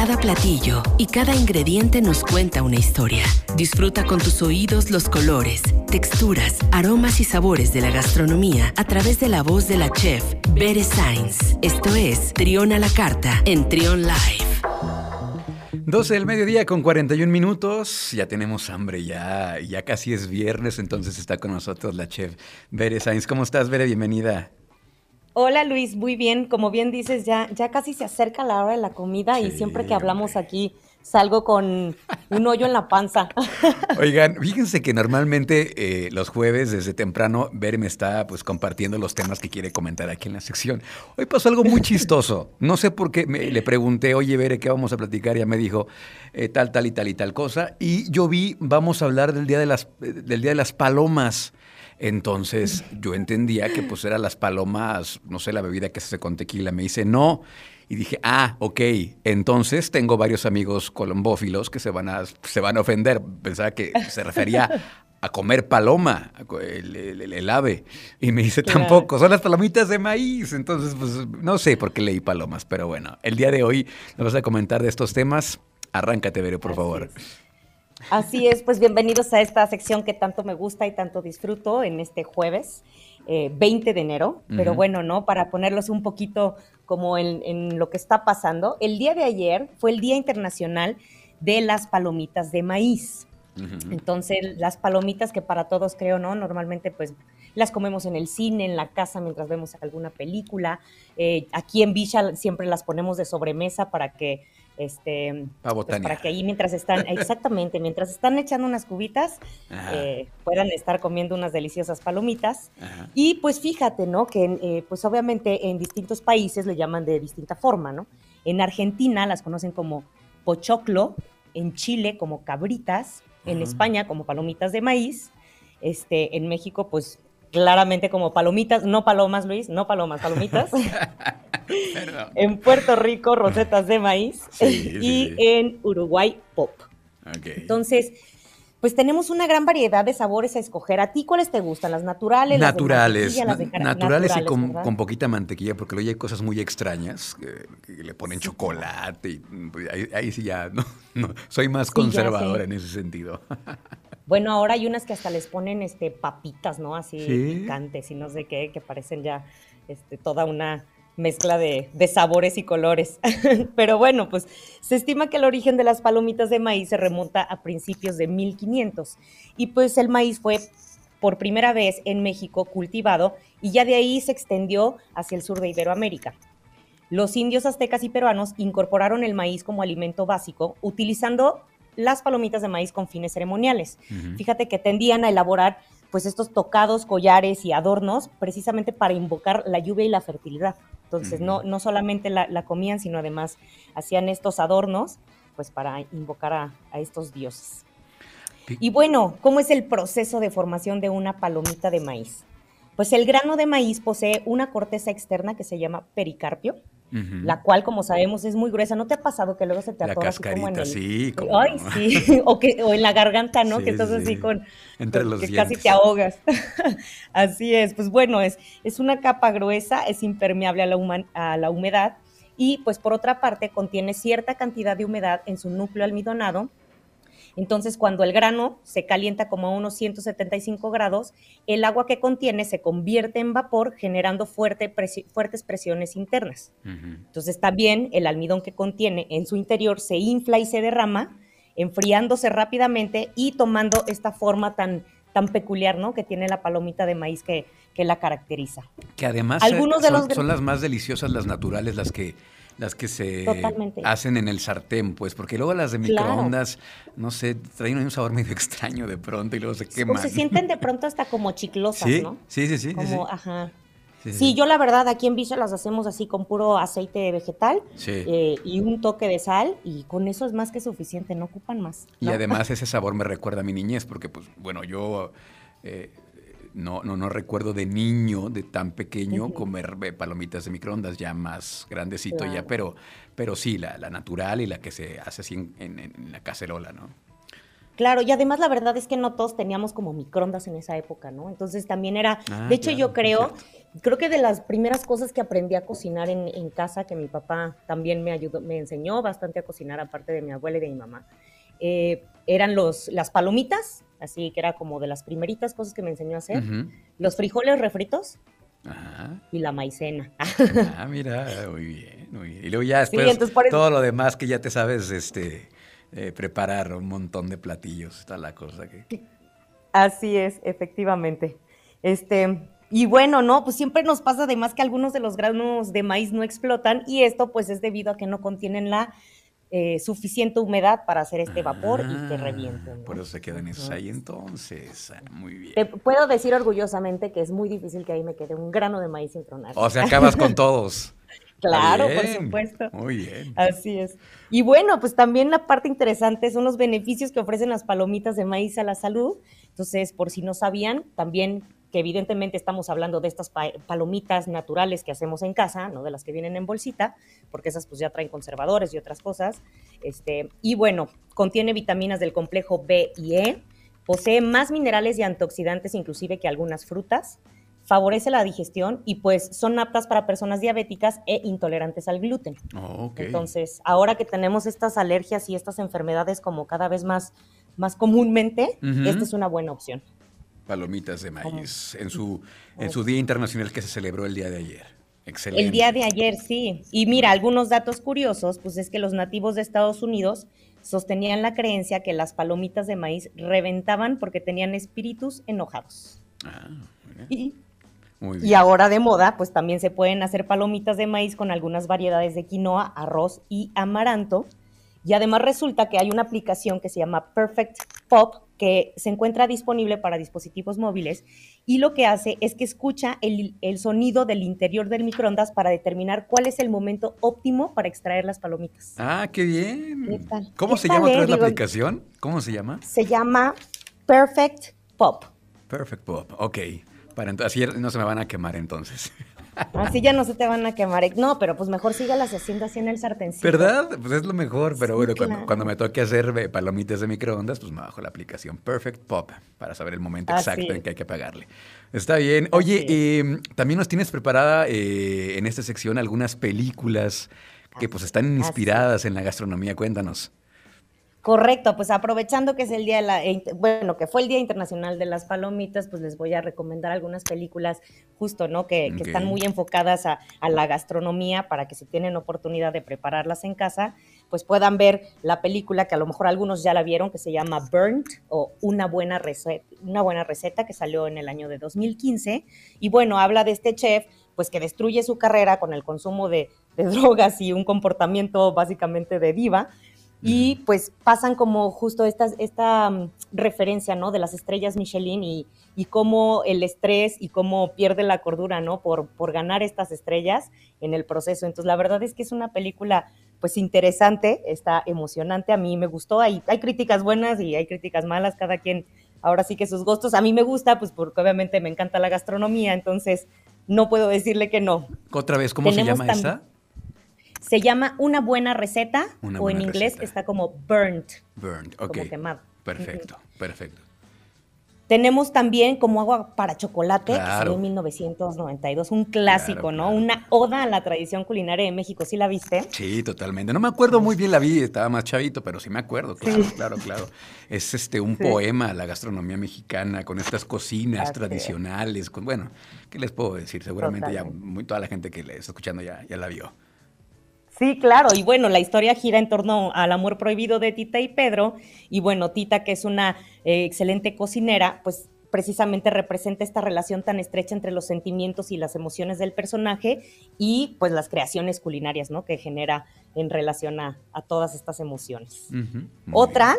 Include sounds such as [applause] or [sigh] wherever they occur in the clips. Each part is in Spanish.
Cada platillo y cada ingrediente nos cuenta una historia. Disfruta con tus oídos los colores, texturas, aromas y sabores de la gastronomía a través de la voz de la chef Bere Sainz. Esto es Trión a la Carta en Trión Live. 12 del mediodía con 41 minutos. Ya tenemos hambre, ya, ya casi es viernes, entonces está con nosotros la chef Bere Sainz. ¿Cómo estás, Bere? Bienvenida. Hola Luis, muy bien. Como bien dices, ya, ya casi se acerca la hora de la comida y siempre que hablamos aquí salgo con un hoyo en la panza. [laughs] Oigan, fíjense que normalmente eh, los jueves desde temprano Bere me está pues compartiendo los temas que quiere comentar aquí en la sección. Hoy pasó algo muy chistoso. No sé por qué me, le pregunté, oye Bere, ¿qué vamos a platicar? Y ya me dijo eh, tal, tal y tal y tal cosa. Y yo vi, vamos a hablar del día de las, del día de las palomas. Entonces yo entendía que pues eran las palomas, no sé, la bebida que se hace con tequila. Me dice, no. Y dije, ah, ok, entonces tengo varios amigos colombófilos que se van a, se van a ofender. Pensaba que se refería a comer paloma, el, ave. Y me dice, tampoco, son las palomitas de maíz. Entonces, pues no sé por qué leí palomas, pero bueno, el día de hoy nos vas a comentar de estos temas. Arráncate, Vero, por favor. Así es, pues bienvenidos a esta sección que tanto me gusta y tanto disfruto en este jueves, 20 eh, de enero. Pero bueno, ¿no? Para ponerlos un poquito como en, lo que está pasando, el día de ayer fue el Día Internacional de las Palomitas de Maíz. Entonces, las palomitas que para todos creo, ¿no? Normalmente pues las comemos en el cine, en la casa mientras vemos alguna película. Eh, aquí en Villa siempre las ponemos de sobremesa para que este, pues, para que ahí mientras están, exactamente, mientras están echando unas cubitas, eh, puedan estar comiendo unas deliciosas palomitas. Y pues fíjate, ¿no? Que eh, pues obviamente en distintos países le llaman de distinta forma, ¿no? En Argentina las conocen como pochoclo, en Chile como cabritas, en España como palomitas de maíz, este, en México pues claramente como palomitas, no palomas, Luis, no palomas, palomitas. [laughs] en Puerto Rico, rosetas de maíz. [laughs] y en Uruguay, pop. Entonces, pues tenemos una gran variedad de sabores a escoger. ¿A ti cuales te gustan? ¿Las naturales? Naturales. Las de naturales, y con, poquita mantequilla, porque hoy hay cosas muy extrañas que, le ponen chocolate. Y, pues, ahí, sí ya, no, [laughs] soy más conservadora en ese sentido. [laughs] Bueno, ahora hay unas que hasta les ponen este papitas, ¿no? Así picantes y no sé qué, que parecen ya este, toda una mezcla de, sabores y colores. [laughs] Pero bueno, pues se estima que el origen de las palomitas de maíz se remonta a principios de 1500 y pues el maíz fue por primera vez en México cultivado y ya de ahí se extendió hacia el sur de Iberoamérica. Los indios aztecas y peruanos incorporaron el maíz como alimento básico, utilizando las palomitas de maíz con fines ceremoniales. Fíjate que tendían a elaborar pues estos tocados, collares y adornos precisamente para invocar la lluvia y la fertilidad. Entonces no, no solamente la, comían, sino además hacían estos adornos pues para invocar a, a estos dioses. Y bueno, ¿cómo es el proceso de formación de una palomita de maíz? Pues el grano de maíz posee una corteza externa que se llama pericarpio, la cual, como sabemos, es muy gruesa. ¿No te ha pasado que luego se te atora así como en el... sí. Ay, sí. [laughs] o, que, o en la garganta, ¿no? que estás así con... Entre los Que casi te ahogas. [laughs] así es. Pues bueno, es, es una capa gruesa, es impermeable a la, a la humedad y pues por otra parte contiene cierta cantidad de humedad en su núcleo almidonado entonces, cuando el grano se calienta como a unos 175 grados, el agua que contiene se convierte en vapor, generando fuertes presiones internas. Entonces, también el almidón que contiene en su interior se infla y se derrama, enfriándose rápidamente y tomando esta forma tan, tan peculiar ¿no? que tiene la palomita de maíz que, que la caracteriza. Que además Algunos son las más deliciosas, las naturales, las que las que se hacen en el sartén, pues, porque luego las de microondas, no sé, traen un sabor medio [laughs] extraño de pronto y luego se queman. Se sienten de pronto hasta como chiclosas, ¿no? Sí, sí, sí. Como, ajá. Sí, yo la verdad aquí en Villa las hacemos así con puro aceite vegetal eh, y un toque de sal y con eso es más que suficiente, no ocupan más. Y además [laughs] ese sabor me recuerda a mi niñez porque pues bueno, yo eh, no, no, no recuerdo de niño, de tan pequeño, comer eh, palomitas de microondas, ya más grandecito ya, pero, pero sí, la, natural y la que se hace así en, la cacerola, ¿no? Claro, y además la verdad es que no todos teníamos como microondas en esa época, ¿no? Entonces también era, Ah, de hecho claro, yo creo, creo que de las primeras cosas que aprendí a cocinar en, en casa, que mi papá también me ayudó, me enseñó bastante a cocinar, aparte de mi abuela y de mi mamá, eh, eran los, las palomitas, así que era como de las primeritas cosas que me enseñó a hacer, los frijoles refritos Ajá. y la maicena. Ah, mira, muy bien, muy bien. Y luego ya después eso- todo lo demás que ya te sabes este eh, preparar un montón de platillos, está la cosa que. Así es, efectivamente. Este, y bueno, no, pues siempre nos pasa además que algunos de los granos de maíz no explotan y esto pues es debido a que no contienen la eh, suficiente humedad para hacer este vapor y que Ah, revienten. ¿no? Por eso se quedan esos ahí entonces. Ah, muy bien. Te puedo decir orgullosamente que es muy difícil que ahí me quede un grano de maíz sin tronar. O sea, acabas con todos. [laughs] Claro, por supuesto. Muy bien. Así es. Y bueno, pues también la parte interesante son los beneficios que ofrecen las palomitas de maíz a la salud. Entonces, por si no sabían, también que evidentemente estamos hablando de estas pa- palomitas naturales que hacemos en casa, no de las que vienen en bolsita, porque esas pues ya traen conservadores y otras cosas. Este, y bueno, contiene vitaminas del complejo B y E, posee más minerales y antioxidantes inclusive que algunas frutas, favorece la digestión y pues son aptas para personas diabéticas e intolerantes al gluten. Oh. Entonces, ahora que tenemos estas alergias y estas enfermedades como cada vez más, más comúnmente, esta es una buena opción. Palomitas de maíz en su en su día internacional que se celebró el día de ayer. Excelente. El día de ayer, sí. Y mira, algunos datos curiosos, pues es que los nativos de Estados Unidos sostenían la creencia que las palomitas de maíz reventaban porque tenían espíritus enojados. Ah, Y, muy y bien. ahora de moda, pues también se pueden hacer palomitas de maíz con algunas variedades de quinoa, arroz y amaranto. Y además resulta que hay una aplicación que se llama Perfect Pop que se encuentra disponible para dispositivos móviles y lo que hace es que escucha el, el sonido del interior del microondas para determinar cuál es el momento óptimo para extraer las palomitas. Ah, qué bien. ¿Qué tal? ¿Cómo ¿Qué se tal, llama otra eh? vez la Digo- aplicación? ¿Cómo se llama? Se llama Perfect Pop. Perfect Pop. Ok. Para así no se me van a quemar entonces. [laughs] Así ya no se te van a quemar. No, pero pues mejor sígalas haciendo así en el sartencito. ¿Verdad? Pues es lo mejor, pero Sí, bueno, cuando, claro. cuando me toque hacer eh, palomitas de microondas, pues me bajo la aplicación Perfect Pop para saber el momento Así exacto en que hay que pagarle. Está bien. Oye, eh, también nos tienes preparada eh, en esta sección algunas películas que pues están Así inspiradas en la gastronomía. Cuéntanos. Correcto, pues aprovechando que es el día de la, eh, bueno, que fue el Día Internacional de las Palomitas, pues les voy a recomendar algunas películas justo, ¿no? Que, que están muy enfocadas a, a la gastronomía para que si tienen oportunidad de prepararlas en casa, pues puedan ver la película que a lo mejor algunos ya la vieron, que se llama Burnt o Una buena receta, una buena receta que salió en el año de 2015. Y bueno, habla de este chef, pues que destruye su carrera con el consumo de, de [laughs] drogas y un comportamiento básicamente de diva. Y pues pasan como justo esta, esta mm, referencia, ¿no? De las estrellas Michelin y, y cómo el estrés y cómo pierde la cordura, ¿no? Por, por ganar estas estrellas en el proceso. Entonces, la verdad es que es una película, pues, interesante, está emocionante. A mí me gustó. Hay, hay críticas buenas y hay críticas malas, cada quien, ahora sí que sus gustos. A mí me gusta, pues, porque obviamente me encanta la gastronomía, entonces no puedo decirle que no. Otra vez, ¿cómo se llama esta? Se llama Una buena receta Una o en inglés receta. está como burnt. Burned. Ok. como quemado. Perfecto, perfecto. Tenemos también como agua para chocolate, que Claro. salió en 1992, un clásico, Claro, ¿no? claro. Una oda a la tradición culinaria de México, ¿sí la viste? Sí, totalmente. No me acuerdo muy bien la vi, estaba más chavito, pero sí me acuerdo, claro, claro, claro. Es este un Sí. poema a la gastronomía mexicana, con estas cocinas Así tradicionales, con bueno, ¿qué les puedo decir? Seguramente ya muy, toda la gente que le está escuchando ya, ya la vio. Sí, claro. Y bueno, la historia gira en torno al amor prohibido de Tita y Pedro. Y bueno, Tita, que es una eh, excelente cocinera, pues precisamente representa esta relación tan estrecha entre los sentimientos y las emociones del personaje y pues las creaciones culinarias, ¿no? Que genera en relación a, a todas estas emociones. Otra,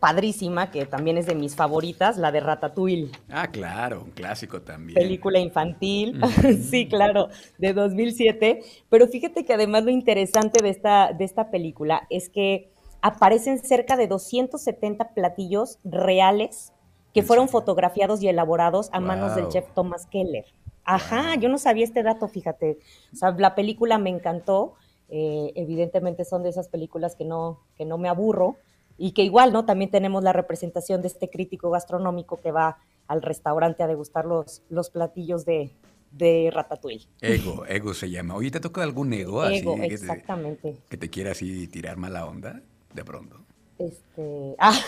padrísima, que también es de mis favoritas, la de Ratatouille. Ah, claro, un clásico también. película infantil, [laughs] sí, claro, de 2007. Pero fíjate que además lo interesante de esta, de esta película es que aparecen cerca de 270 platillos reales que ¿En fueron serio? fotografiados y elaborados a manos del chef Thomas Keller. Ajá, yo no sabía este dato, fíjate. O sea, la película me encantó. eh, evidentemente son de esas películas que no, que no me aburro. Y que igual, ¿no? También tenemos la representación de este crítico gastronómico que va al restaurante a degustar los, los platillos de, de Ratatouille. Ego, ego se llama. Oye, ¿te toca algún ego? Ego, exactamente. Que te, quiera así tirar mala onda, de pronto. Este, [laughs] ah,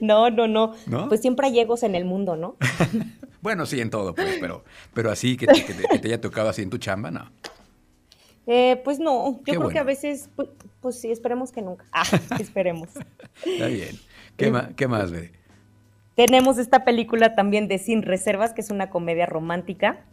no, no, no, Pues siempre hay egos en el mundo, ¿no? [laughs] bueno, sí, en todo, pues, pero, pero así que te, te, haya tocado así en tu chamba, ¿no? Eh, pues no, yo creo que a veces, pues, pues, sí, esperemos que nunca. Ah, [laughs] esperemos. Está bien. ¿Qué, más, qué más, Tenemos esta película también de Sin Reservas, que es una comedia romántica.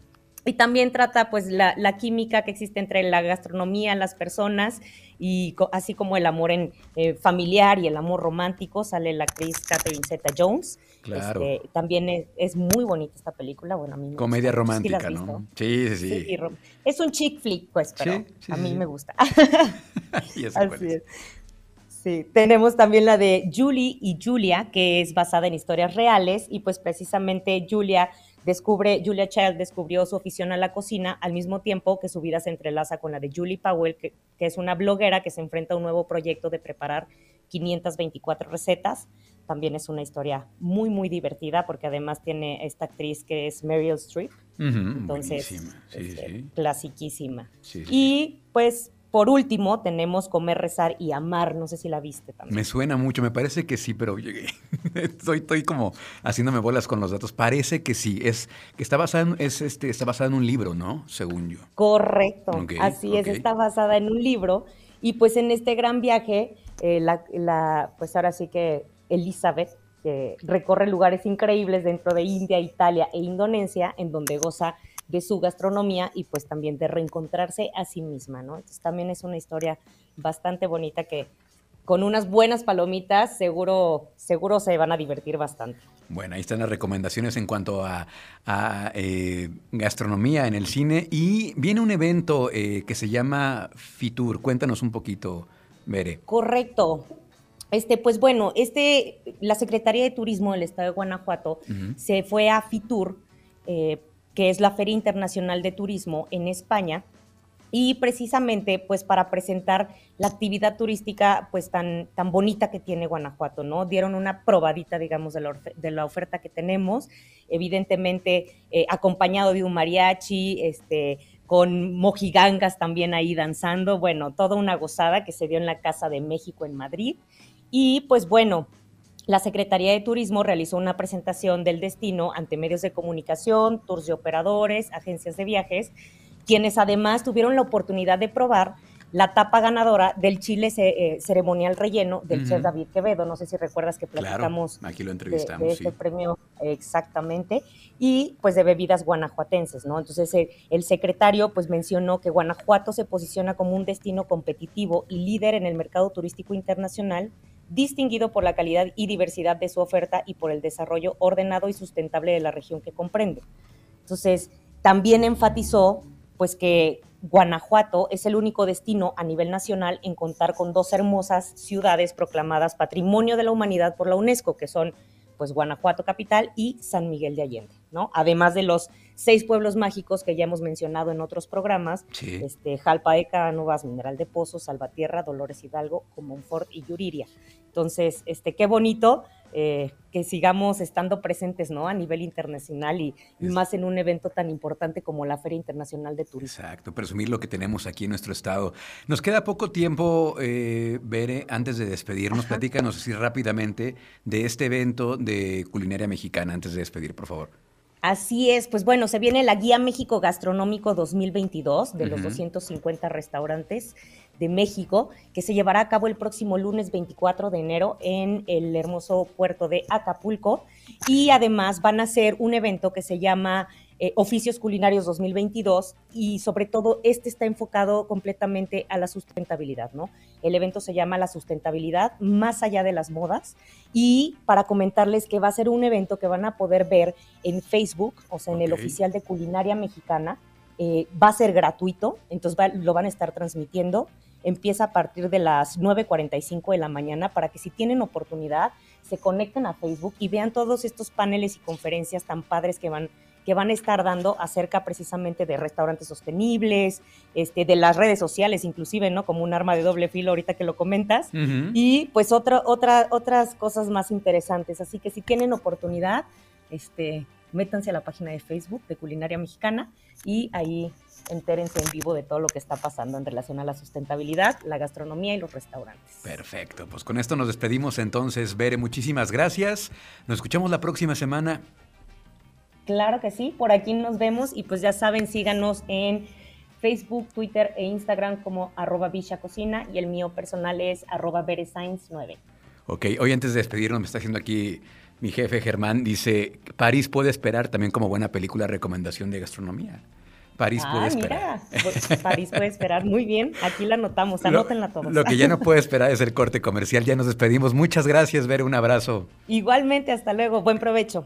Y también trata pues la, química que existe entre la gastronomía, las personas y así como el amor en, eh, familiar y el amor romántico. Sale la actriz Catherine Zeta Jones. Claro. Este, también es, muy bonita esta película. Bueno, a mí Comedia romántica, ¿no? Sí, sí, sí. es un chick flick, pues, pero a mí me gusta. [laughs] y así es. Sí, tenemos también la de Julie y Julia, que es basada en historias reales y pues precisamente Julia descubre, Julia Child descubrió su afición a la cocina al mismo tiempo que su vida se entrelaza con la de Julie Powell, que, es una bloguera que se enfrenta a un nuevo proyecto de preparar 524 recetas. También es una historia muy, muy divertida porque además tiene esta actriz que es Meryl Streep. Entonces, sí, este, clasiquísima. y pues por último, tenemos Comer, Rezar y Amar. No sé si la viste también. Me suena mucho, me parece que sí, pero [laughs] estoy, estoy como haciéndome bolas con los datos. Parece que sí, es que está basada en, es, este, está basada en un libro, ¿no? Según yo. Correcto, así es, está basada en un libro. Y pues en este gran viaje, eh, la, pues ahora sí que Elizabeth que recorre lugares increíbles dentro de India, Italia e Indonesia, en donde goza de su gastronomía y pues también de reencontrarse a sí misma, ¿no? Entonces también es una historia bastante bonita que con unas buenas palomitas seguro, seguro se van a divertir bastante. Bueno, ahí están las recomendaciones en cuanto a, eh, gastronomía en el cine y viene un evento eh, que se llama Fitur. Cuéntanos un poquito, Bere. Correcto. Este, pues bueno, este, la Secretaría de Turismo del Estado de Guanajuato se fue a Fitur eh, que es la Feria Internacional de Turismo en España, y precisamente pues para presentar la actividad turística pues tan, tan bonita que tiene Guanajuato, ¿no? Dieron una probadita, digamos, de la, de la oferta que tenemos, evidentemente eh, acompañado de un mariachi, este, con mojigangas también ahí danzando, bueno, toda una gozada que se dio en la Casa de México en Madrid. Y pues bueno, la Secretaría de Turismo realizó una presentación del destino ante medios de comunicación, tours de operadores, agencias de viajes, quienes además tuvieron la oportunidad de probar la tapa ganadora del chile eh, ceremonial relleno del chef David Quevedo. No sé si recuerdas que platicamos aquí lo entrevistamos, de, este premio exactamente y pues de bebidas guanajuatenses, ¿no? Entonces el, el secretario pues mencionó que Guanajuato se posiciona como un destino competitivo y líder en el mercado turístico internacional distinguido por la calidad y diversidad de su oferta y por el desarrollo ordenado y sustentable de la región que comprende. Entonces, también enfatizó pues que Guanajuato es el único destino a nivel nacional en contar con dos hermosas ciudades proclamadas Patrimonio de la Humanidad por la UNESCO, que son pues Guanajuato capital y San Miguel de Allende, ¿no? Además de los seis pueblos mágicos que ya hemos mencionado en otros programas, este, Jalpa de Cánovas, Mineral de Pozos, Salvatierra, Dolores Hidalgo, Comonfort y Yuriria. Entonces, este, qué bonito eh, que sigamos estando presentes ¿no? a nivel internacional y, más en un evento tan importante como la Feria Internacional de Turismo. Exacto, presumir lo que tenemos aquí en nuestro estado. Nos queda poco tiempo, eh, Bere, antes de despedirnos, platícanos así rápidamente de este evento de culinaria mexicana, antes de despedir, por favor. Así es, pues bueno, se viene la Guía México Gastronómico 2022 de los 250 restaurantes de México, que se llevará a cabo el próximo lunes 24 de enero en el hermoso puerto de Acapulco. Y además van a hacer un evento que se llama eh, Oficios Culinarios 2022 y sobre todo este está enfocado completamente a la sustentabilidad, ¿no? El evento se llama La sustentabilidad más allá de las modas y para comentarles que va a ser un evento que van a poder ver en Facebook, o sea, en el oficial de Culinaria Mexicana, eh, va a ser gratuito, entonces lo van a estar transmitiendo. Empieza a partir de las 9.45 de la mañana para que si tienen oportunidad se conecten a Facebook y vean todos estos paneles y conferencias tan padres que van que van a estar dando acerca precisamente de restaurantes sostenibles, este, de las redes sociales inclusive, ¿no? Como un arma de doble filo ahorita que lo comentas. Y pues otra, otra, otras cosas más interesantes. Así que si tienen oportunidad, este, métanse a la página de Facebook de Culinaria Mexicana y ahí entérense en vivo de todo lo que está pasando en relación a la sustentabilidad, la gastronomía y los restaurantes. Perfecto, pues con esto nos despedimos entonces, Bere, muchísimas gracias. Nos escuchamos la próxima semana. Claro que sí, por aquí nos vemos y pues ya saben, síganos en Facebook, Twitter e Instagram como arroba Cocina y el mío personal es arroba 9. Ok, hoy antes de despedirnos me está haciendo aquí mi jefe Germán, dice, París puede esperar también como buena película recomendación de gastronomía. París puede esperar. Mira, pues, París puede esperar. Muy bien, aquí la anotamos, anótenla todos. Lo que ya no puede esperar es el corte comercial. Ya nos despedimos. Muchas gracias, Ver, un abrazo. Igualmente, hasta luego. Buen provecho.